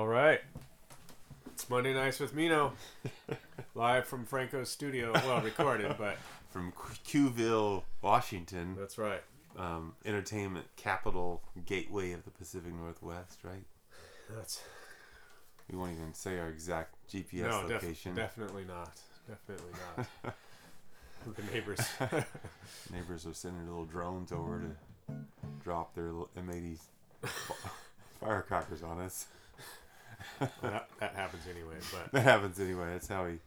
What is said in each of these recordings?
All right. It's Monday Nights with Mino. Live from Franco's studio. Well, recorded, but From Qville, Washington, that's right. um, entertainment capital, gateway of the Pacific Northwest, right? That's We won't even say our exact GPS no, def- location. definitely not. Definitely not. the neighbors. Neighbors are sending little drones over to drop their little M80 firecrackers on us. that, that happens anyway, but That happens anyway. That's how we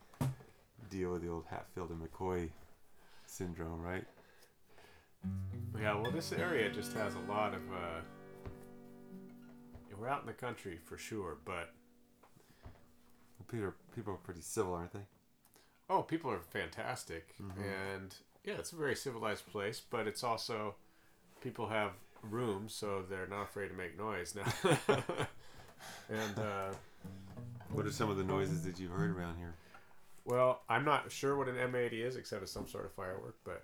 deal with the old Hatfield and McCoy syndrome, right? yeah. Well, this area just has a lot of. Uh, we're out in the country for sure, but People are, people are pretty civil, aren't they? Oh, people are fantastic, Mhm. and yeah, it's a very civilized place. But it's also people have rooms, so they're not afraid to make noise now. And uh, What are some of the noises that you've heard around here? well, I'm not sure what an M80 is, except it's some sort of firework. But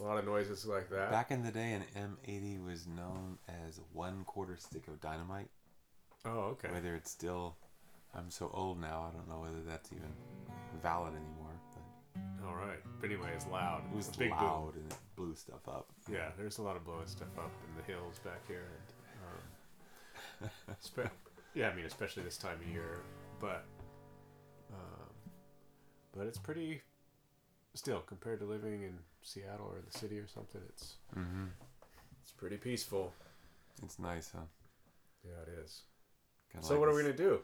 a lot of noises like that. Back in the day, an M80 was known as one quarter stick of dynamite. oh, okay. Whether it's still, I'm so old now, I don't know whether that's even valid anymore. But All right. But anyway, it's loud. it was It's big boom. loud and it blew stuff up. Yeah, there's a lot of blowing stuff up in the hills back here, and um, yeah, I mean, especially this time of year. But um, but it's pretty still compared to living in Seattle or the city or something. It's hmm it's pretty peaceful. It's nice, huh? Yeah, it is. Kinda So like what are we gonna do?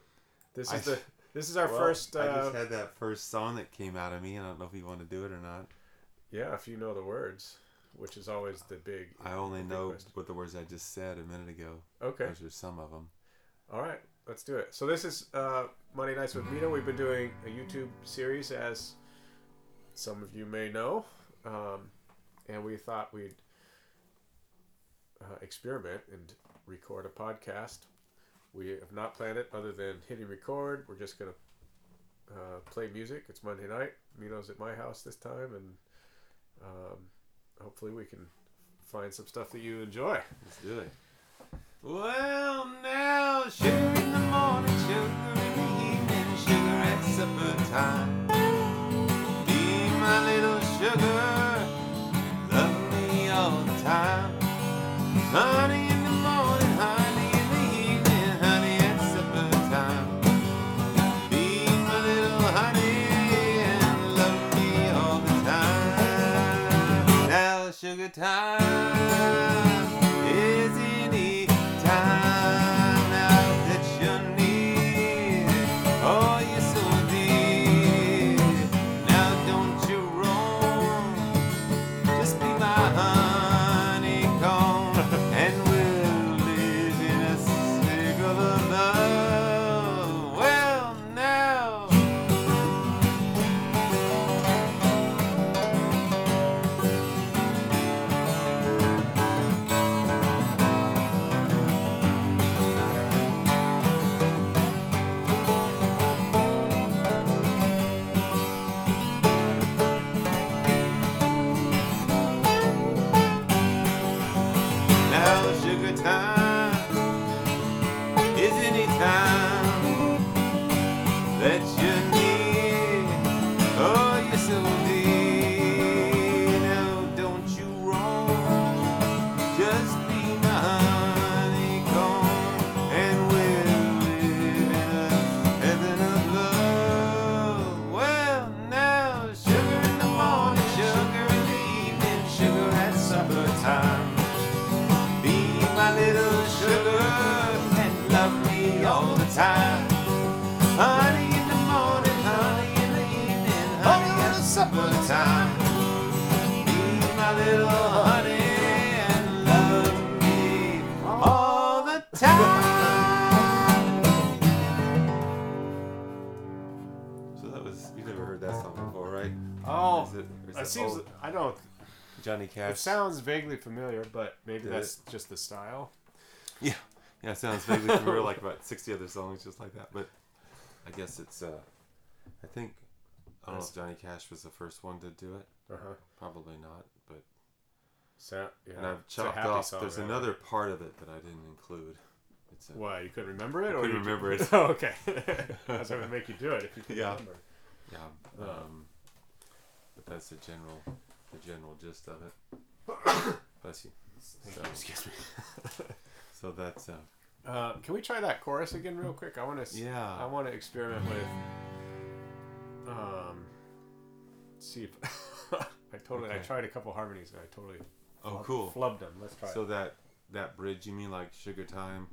This I- is the this is our Well, first. I Uh, just had that first song that came out of me, and I don't know if you want to do it or not. yeah, if you know the words, which is always the big. I only know question. what the words I just said a minute ago. Okay. Those are some of them. All right, let's do it. So this is uh, Monday Nights with Mino. We've been doing a YouTube series, as some of you may know, um, and we thought we'd uh, experiment and record a podcast. We have not planned it other than hitting record. We're just gonna uh, play music. It's Monday night. Mino's at my house this time, and um, hopefully we can find some stuff that you enjoy. Let's do it. Well, now, sugar in the morning, sugar in the evening, sugar at supper time. Be my little sugar, love me all the time. Honey in the morning, honey in the evening, honey at supper time. Be my little honey and love me all the time. Now, sugar time Sugar time? Is any time time. Be my little honey and love me all the time. So that was you never heard that song before, right? Oh, Is it- is it it seems. old? I don't. Johnny Cash. It sounds vaguely familiar, but maybe Did that's just the style. Yeah, yeah, it sounds vaguely familiar, like about sixty other songs just like that. But I guess it's, uh, I think, I don't know if Johnny Cash was the first one to do it. Uh huh. Probably not, but So, yeah, and I've chopped off. song, There's right? another part of it that I didn't include. It's a, Why you couldn't remember it? I or couldn't you- remember it. oh, okay. That's going to make you do it if you can Yeah. remember. yeah. Oh. Um, but that's the general the general gist of it. Bless you. So, Excuse me. so that's uh, Uh, can we try that chorus again real quick? I want to. Yeah. I want to experiment with. Um. let's See if I totally. I tried a couple harmonies and I totally. Oh, cool. Flubbed them. Let's try. So it. that that bridge, you mean like sugar time?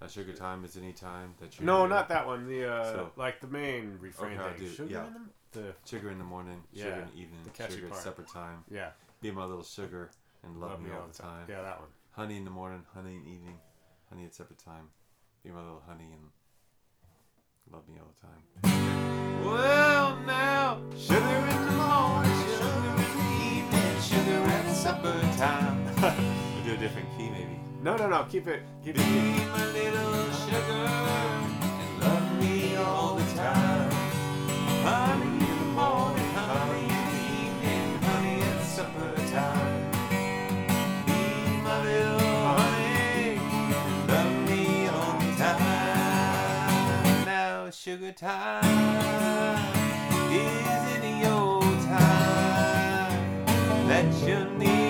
That sugar time is any time that you. No, not that one. The uh, So- like the main refrain Okay, thing. do- Sugar yeah. in them? The Sugar in the morning, sugar in the evening, the sugar part. at supper time. yeah. Be my little sugar and love, me all the time. Yeah, that one. Honey in the morning, honey in the evening, honey at supper time. Be my little honey and love me all the time. Well, now, sugar in the morning, sugar in the evening, sugar at supper time. we'll do a different key, maybe. No, no, no. Keep it. Keep Be it. my little sugar and love me all the time. Honey Sugar time is any old time that you need.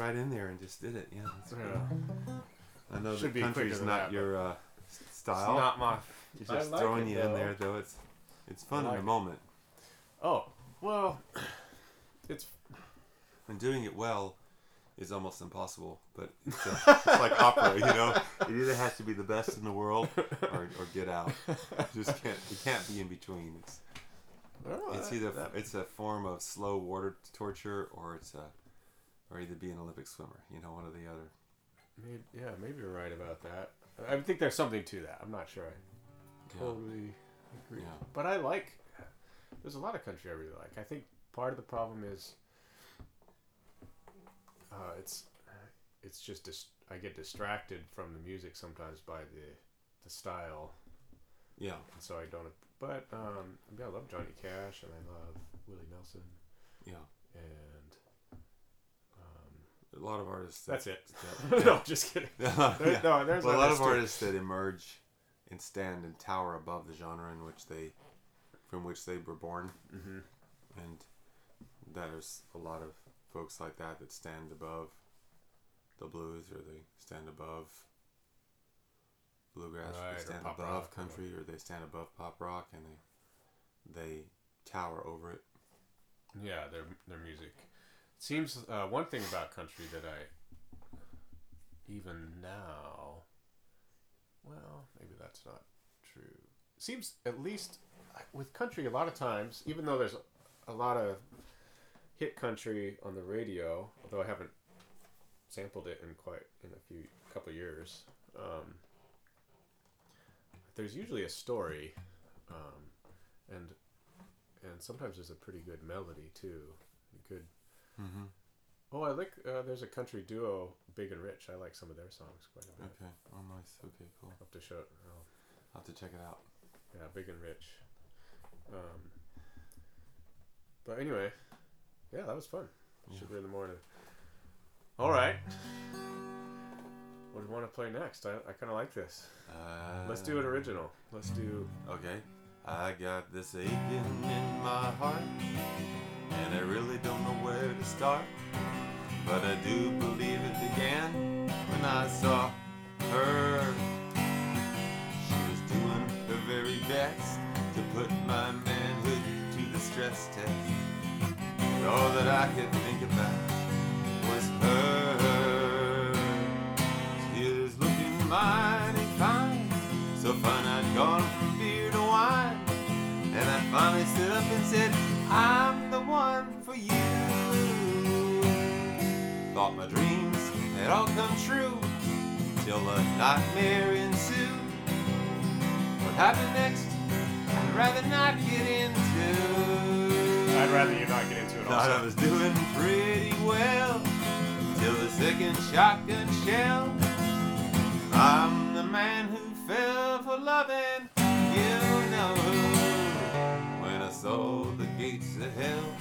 Right in there and just did it. Yeah, that's. Yeah. I know Should the be quicker country's than not that, your uh, s- It's style. not my. It's I just like throwing it, you in though. there, though. It's it's fun in like the it. moment. Oh well, it's And doing it well is almost impossible. But it's, uh, it's like opera, you know. It either has to be the best in the world or, or get out. You just can't. You can't be in between. It's it's that- either that- it's a form of slow water torture or it's a or either be an Olympic swimmer. You know, one or the other. maybe, yeah, maybe you're right about that. I think there's something to that. I'm not sure. I Yeah. totally agree. Yeah. But I like. There's a lot of country I really like. I think part of the problem is. Uh, it's, it's just dis- I get distracted from the music sometimes by the, the style, Yeah. and so I don't. But um, I, mean, I love Johnny Cash and I love Willie Nelson Yeah. and. A lot of artists. That, that's it. that- no, just kidding. yeah. There- No, there's well, a lot of artists that emerge and stand and tower above the genre in which they, from which they were born, Mhm. and there's a lot of folks like that that stand above the blues, or they stand above bluegrass, or Right, or they stand pop above rock, country, or they stand above pop rock, and they they tower over it. Yeah, their their music. Seems uh, one thing about country that I even now. Well, maybe that's not true. Seems at least with country a lot of times, even though there's a lot of hit country on the radio, although I haven't sampled it in quite in a few couple years. Um, there's usually a story, um, and and sometimes there's a pretty good melody too. Good. Mm-hmm. Oh, I like. Uh, there's a country duo, Big and Rich. I like some of their songs quite a bit. Okay. Oh, nice. Okay, cool. I'll have to show. Oh, I'll have to check it out. yeah, Big and Rich. Um, but anyway, yeah, that was fun. Yeah. be in the morning. All right. What do you want to play next? I, I kind of like this. Uh, Let's do an original. Let's do. Okay. I got this aching in my heart, and I really don't know where to start. But I do believe it began when I saw her. She was doing her very best to put my manhood to the stress test. All that I could think about was her. She was looking mighty fine, so fine I'd gone from beer to wine. And I finally stood up and said, the one for you. Thought my dreams had all come true till a nightmare ensued. What happened next, I'd rather not get into. I'd rather you not get into it. Thought I Also. was doing pretty well till the second shotgun shell. I'm the man who fell for loving you know who. When I saw the gates of hell,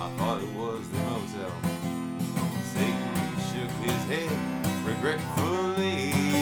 I thought it was the motel. Satan shook his head regretfully.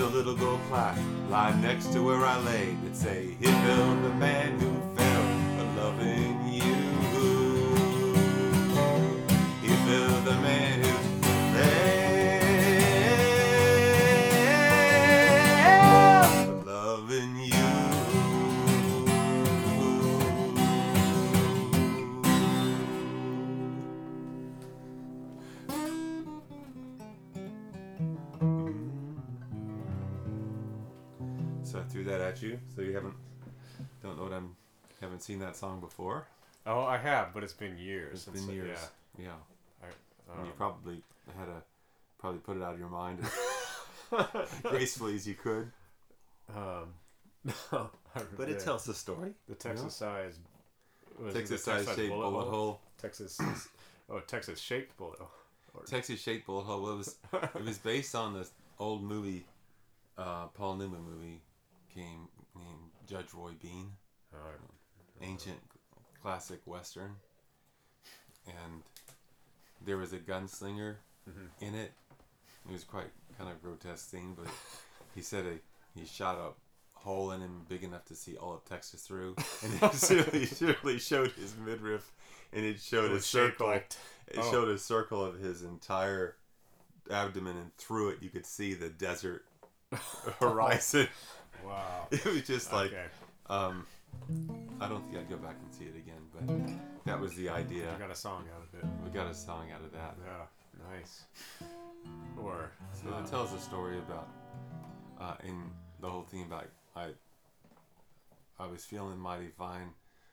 A little gold plaque lying next to where I lay that say, Here fell the man who seen that song before. Oh, I have, but it's been years. It's since been I- years. Yeah. Yeah. And you Um, probably had to probably put it out of your mind as gracefully as you could. um, no, But it tells the story. the Texas size. was Texas size shaped bullet, hole? hole. Texas. oh, Texas shaped bullet hole. Texas shaped bullet hole. It was it was based on this old movie, uh, Paul Newman movie, came named Judge Roy Bean, Oh, ancient classic western, and there was a gunslinger Mhm. in it. It was quite kind of grotesque thing, but he said a, he shot a hole in him big enough to see all of Texas through, and it surely, surely showed his midriff, and it showed It a circle. like- it oh. showed a circle of his entire abdomen, and through it you could see the desert horizon. Wow. it was just like, okay. um, I don't think I'd go back and see it again, but that was the idea. I got a song out of it. We got a song out of that. Yeah. Nice. Or So it tells a story about, uh, in the whole thing about I. I was feeling mighty fine,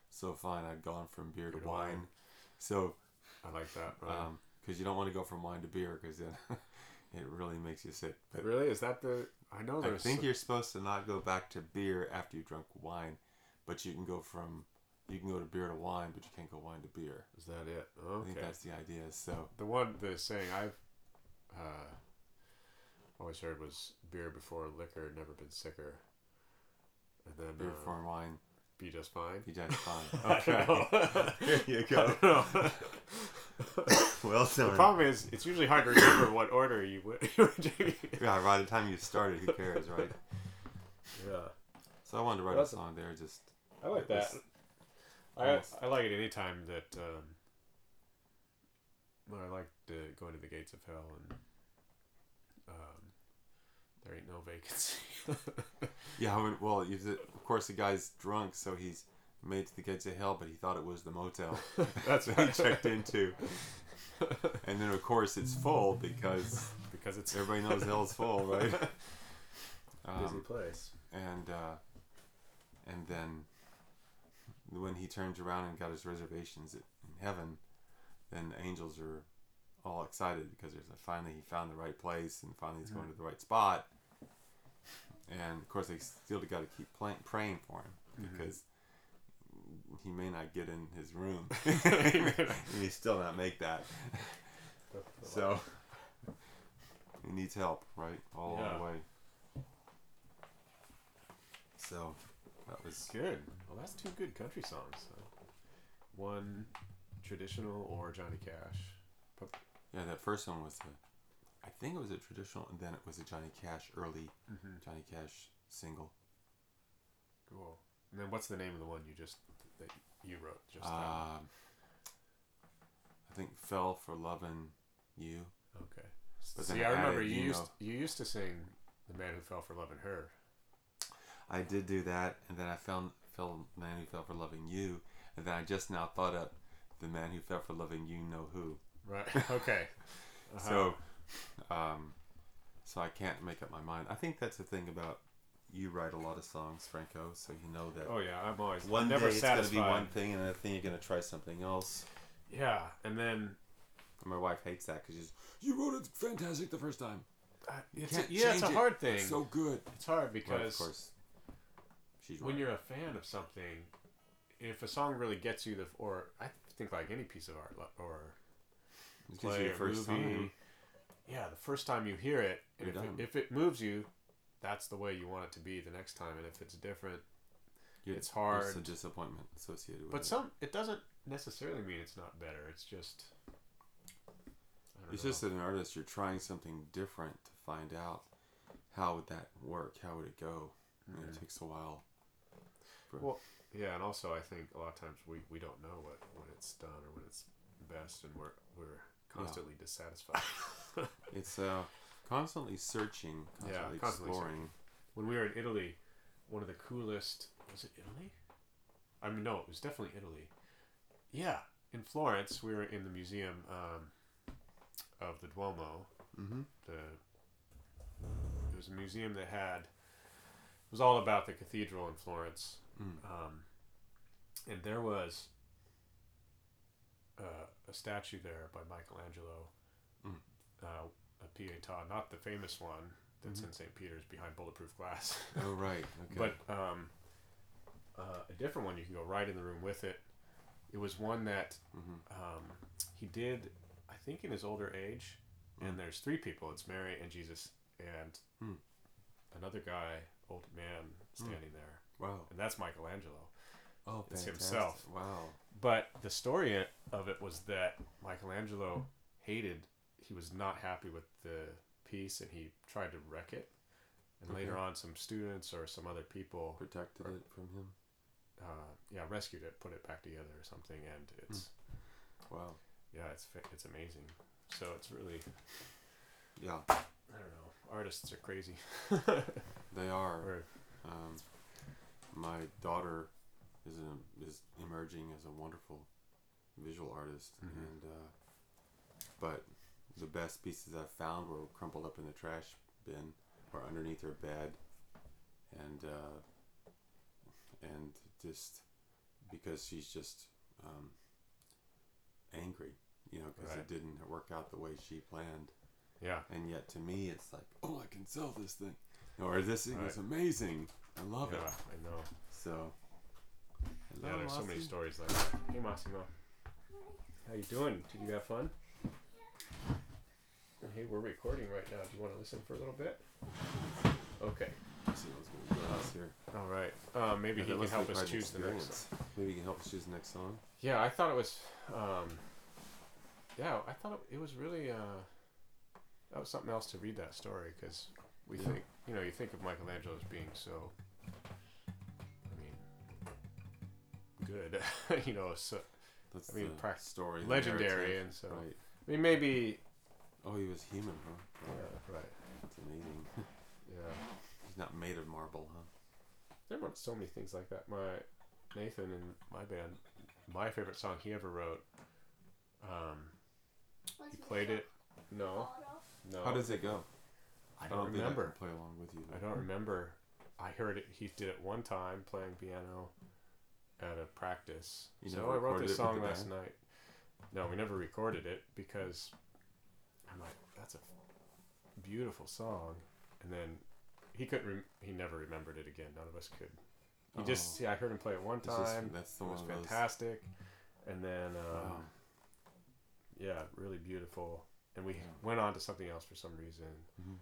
so fine. I'd gone from beer to wine. wine. So, I like that. Right. because you don't want to go from wine to beer because then it really makes you sick. But really? Is that the? I know I think you're supposed to not go back to beer after you drunk wine, but you can go from you can go to beer to wine, but you can't go wine to beer. Is that it? I think that's the idea. So The one the saying I've uh, always heard was beer before liquor, never been sicker. And then beer uh, before wine, be just fine. you just fine. Okay. don't there you go. don't know. Well the problem is, it's usually hard to remember what order you went. were drinking. Yeah, by the time you started, who cares, right? yeah, So I wanted to write That's a a- song there. Just I like that. I almost- I like it anytime that um, well, I like the going to the gates of hell and um, there ain't no vacancy. yeah. When, well, of course, the guy's drunk, so he's made to the gates of hell, but he thought it was the motel That's that he checked into. And then, of course, it's full because because it's everybody knows hell's full, right? busy Um, place. and uh, and then when he turns around and got his reservations in heaven, then the angels are all excited because there's a, finally he found the right place and finally he's going to the right spot. And of course, they still got to keep play, praying for him mm-hmm. because he may not get in his room. and he still not make that. So he needs help, right, all Yeah. the way. So that was Good. Well, that's two good country songs. So. One traditional or Johnny Cash. yeah. That first one was a, I think it was a traditional, and then it was a Johnny Cash early Mm-hmm. Johnny Cash single. Cool. And then what's the name of the one you just that you wrote just now? Um, I think "Fell for Loving You." Okay. but See, I remember added, you, you used you used to sing "The Man Who Fell for Loving Her." I did do that, and then I found fell man who fell for loving you, and then I just now thought up the man who fell for loving you know who. Right. Okay. Uh-huh. So, um, so I can't make up my mind. I think that's the thing about you write a lot of songs, Franco. So you know that oh yeah, I'm always one I'm never day it's satisfied. gonna be one thing, and thing you're gonna try something else. Yeah, and then And my wife hates that because she's you wrote it fantastic the first time. uh, it's a, yeah, it's a change it. hard thing. It's so good. it's hard But of because course, she's when right. you're a fan of something, if a song really gets you, the or I think like any piece of art or It's play you're first movie, time. yeah, the first time you hear it, and if it, if it moves you, that's the way you want it to be the next time. And if it's different, You- it's hard. There's a disappointment associated with but it. some it doesn't necessarily mean it's not better. It's just It's know. just that an artist, you're trying something different to find out how would that work, how would it go, and Mhm. it takes a while. Well, yeah, and also I think a lot of times we, we don't know what when it's done or when it's best, and we're we're constantly dissatisfied. it's uh, constantly searching, constantly, Yeah, constantly exploring. when we were in Italy, one of the coolest was it Italy? I mean, no, it was definitely Italy. Yeah, in Florence, we were in the museum um, of the Duomo. Mm-hmm. The it was a museum that had it was all about the cathedral in Florence, Mm. um, and there was uh, a statue there by Michelangelo, Mm. uh, a Pietà, not the famous one that's Mhm. in St. Peter's behind bulletproof glass, Oh right, okay. but um, uh, a different one you can go right in the room with it. It was one that hmm um, he did, I think, in his older age. Mm. And there's three people. It's Mary and Jesus and Mm. another guy, old man, standing there, wow. and that's Michelangelo. Oh, It's fantastic. himself. Wow. But the story of it was that Michelangelo hated. He was not happy with the piece, and he tried to wreck it. And later on, some students or some other people, Protected it from him. uh, yeah, rescued it, put it back together or something, and it's Wow. yeah, it's it's amazing. So it's really Yeah, I don't know. Artists are crazy. they are. or, Um, my daughter is a, is emerging as a wonderful visual artist, Mhm. and uh, but the best pieces I've found were crumpled up in the trash bin or underneath her bed, and uh, and just because she's just um, angry, you know, because Right. it didn't work out the way she planned. Yeah. And yet to me, it's like, oh, I can sell this thing, or this thing is amazing. I love Yeah, it. I know. So. Yeah, Hello, there's so many stories like that. Hey, Massimo. How you doing? Did you have fun? Hey, we're recording right now. Do you want to listen for a little bit? Okay. Let's see what's going to go here. All right. Uh, maybe Yeah, he can help be us choose the next. experience. Maybe he can help us choose the next song. Yeah, I thought it was. Um, yeah, I thought it, it was really. Uh, that was something else to read that story because we Yeah. think, you know, you think of Michelangelo as being so. I mean, good. you know, so That's I mean, the prac- story. legendary, narrative. and so. Right. I mean, maybe. Oh, he was human, huh? Yeah, right. It's amazing. Yeah. He's not made of marble, huh? There were so many things like that. My Nathan and my band, my favorite song he ever wrote. Um, he played it. No, no. How does it go? I I don't don't remember. play along with you. I don't remember. I heard it. He did it one time playing piano at a practice. You so I wrote this song last night. No, we never recorded it because I'm like, that's a beautiful song, and then he couldn't. Rem- he never remembered it again. None of us could. He just. Oh. Yeah, I heard him play it one just- time. that's the it was of those- fantastic, and then um, Wow. yeah, really beautiful. And we Yeah. went on to something else for some reason. Mhm.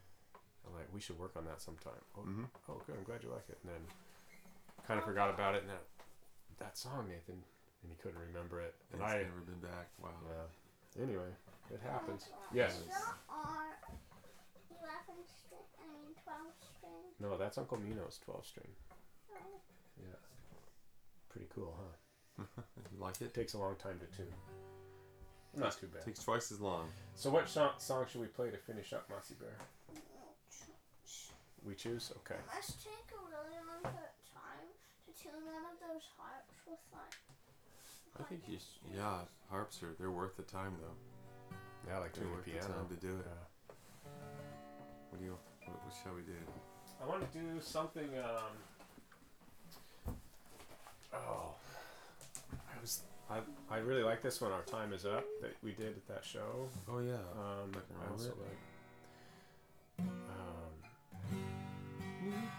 I'm like, we should work on that sometime. Oh, Mhm. oh good. I'm glad you like it. And then kind of forgot about it. And that, that song, Nathan, and he couldn't remember it. And It's I, never been back. Wow. yeah. Anyway, it happens. Yes. Yes. Are 11 string, I mean 12 string. No, that's Uncle Mino's 12 string. Oh, Yeah. Pretty cool, huh? You like it? It takes a long time to tune. Not too bad. Takes twice as long. So, what song, song should we play to finish up Mossy Bear? We choose? Okay. It must take a really long time to tune one of those harps with like. I think you. Sh- yeah, harps are. They're worth the time though. Yeah, like They're tuning worth the the piano. time to do it. Yeah. What do you? What, what shall we do? I want to do something. Um, oh, I was. I, I really like this one. Our time is up that we did at that show. Oh yeah. Um, I also like.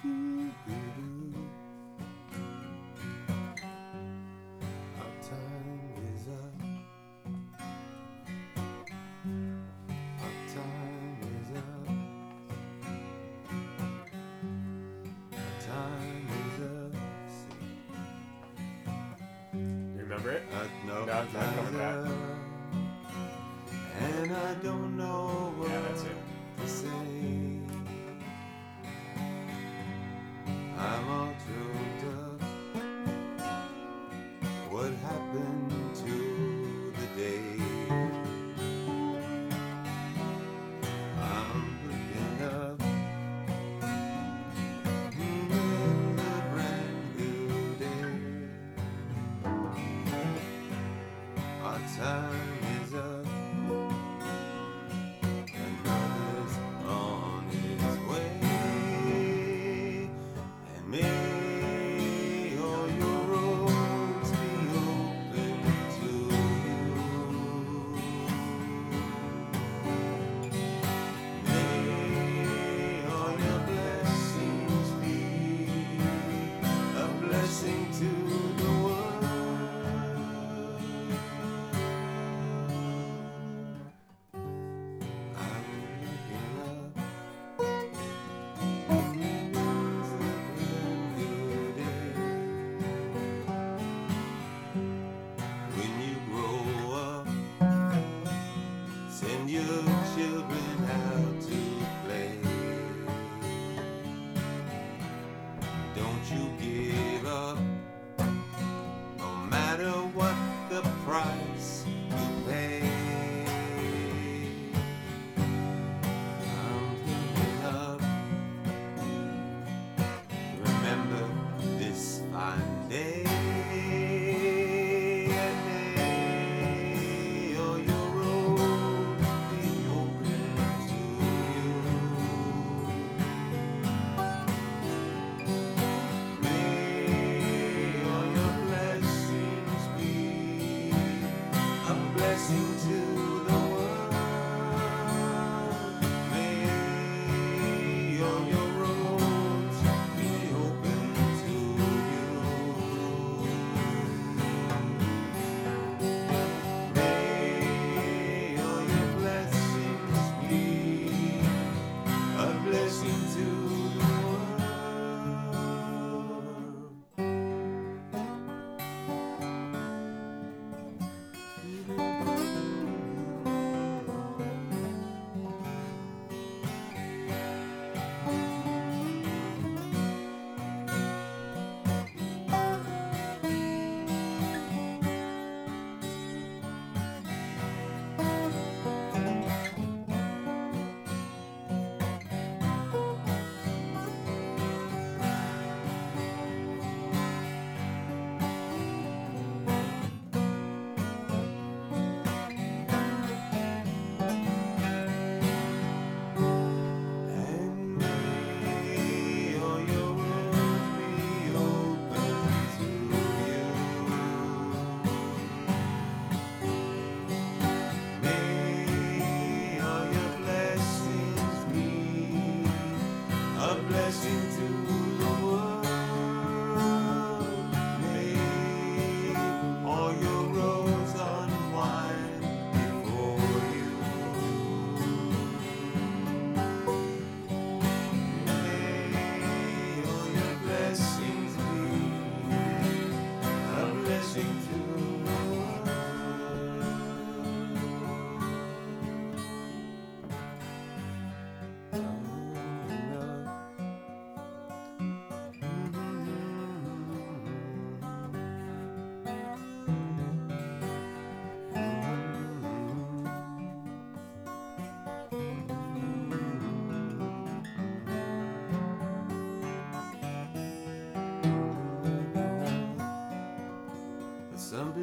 Our send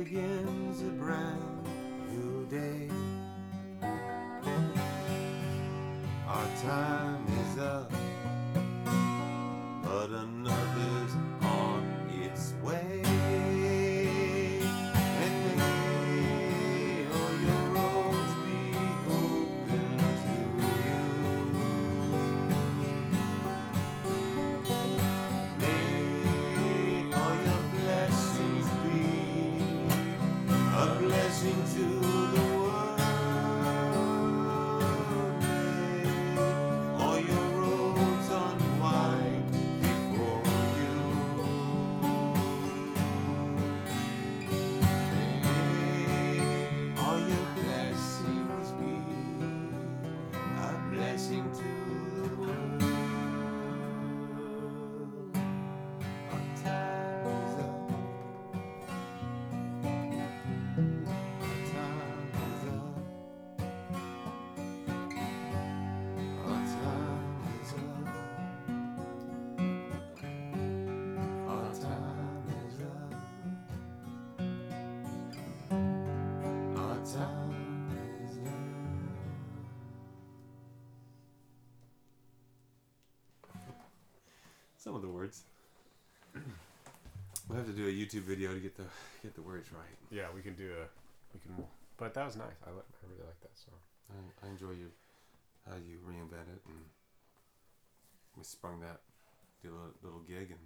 begins a brand new day. Some of the words. We'll have to do a YouTube video to get the get the words right. Yeah, we can do a. We can. But that was nice. I, li- I really like that song. I, I enjoy you how you reinvent it and we sprung that did a little, little gig and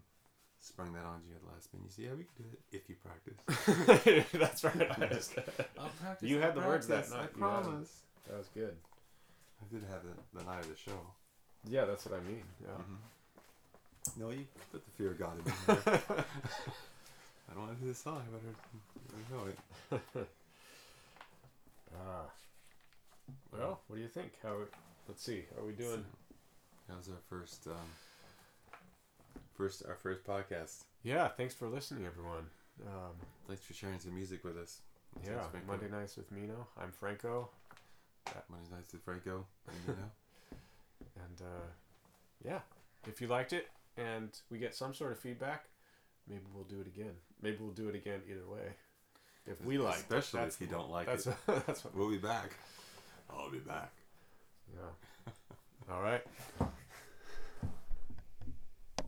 sprung that on you at the last minute. You see, yeah, we can do it if you practice. That's right. I just- I'll practice. You I'll had the words that night, I you had 'em. promise. that was good. I did have it the night of the show. Yeah, that's what I mean. Yeah. Mm-hmm. No, you put the fear of God in me. I don't want to do this song. I better, better know it. Ah. Well, what do you think? How? Let's see. Are we doing? That was our first, um, first our first podcast. Yeah. Thanks for listening, everyone. Um, Thanks for sharing some music with us. yeah. Thanks, Franco. Monday nights with Mino. I'm Franco, Monday nights with Franco. And, know, and uh, yeah, if you liked it and we get some sort of feedback, maybe we'll do it again. Maybe we'll do it again either way. If we like, especially if you don't like that's it, that's what. we'll be back. I'll be back. Yeah. All right.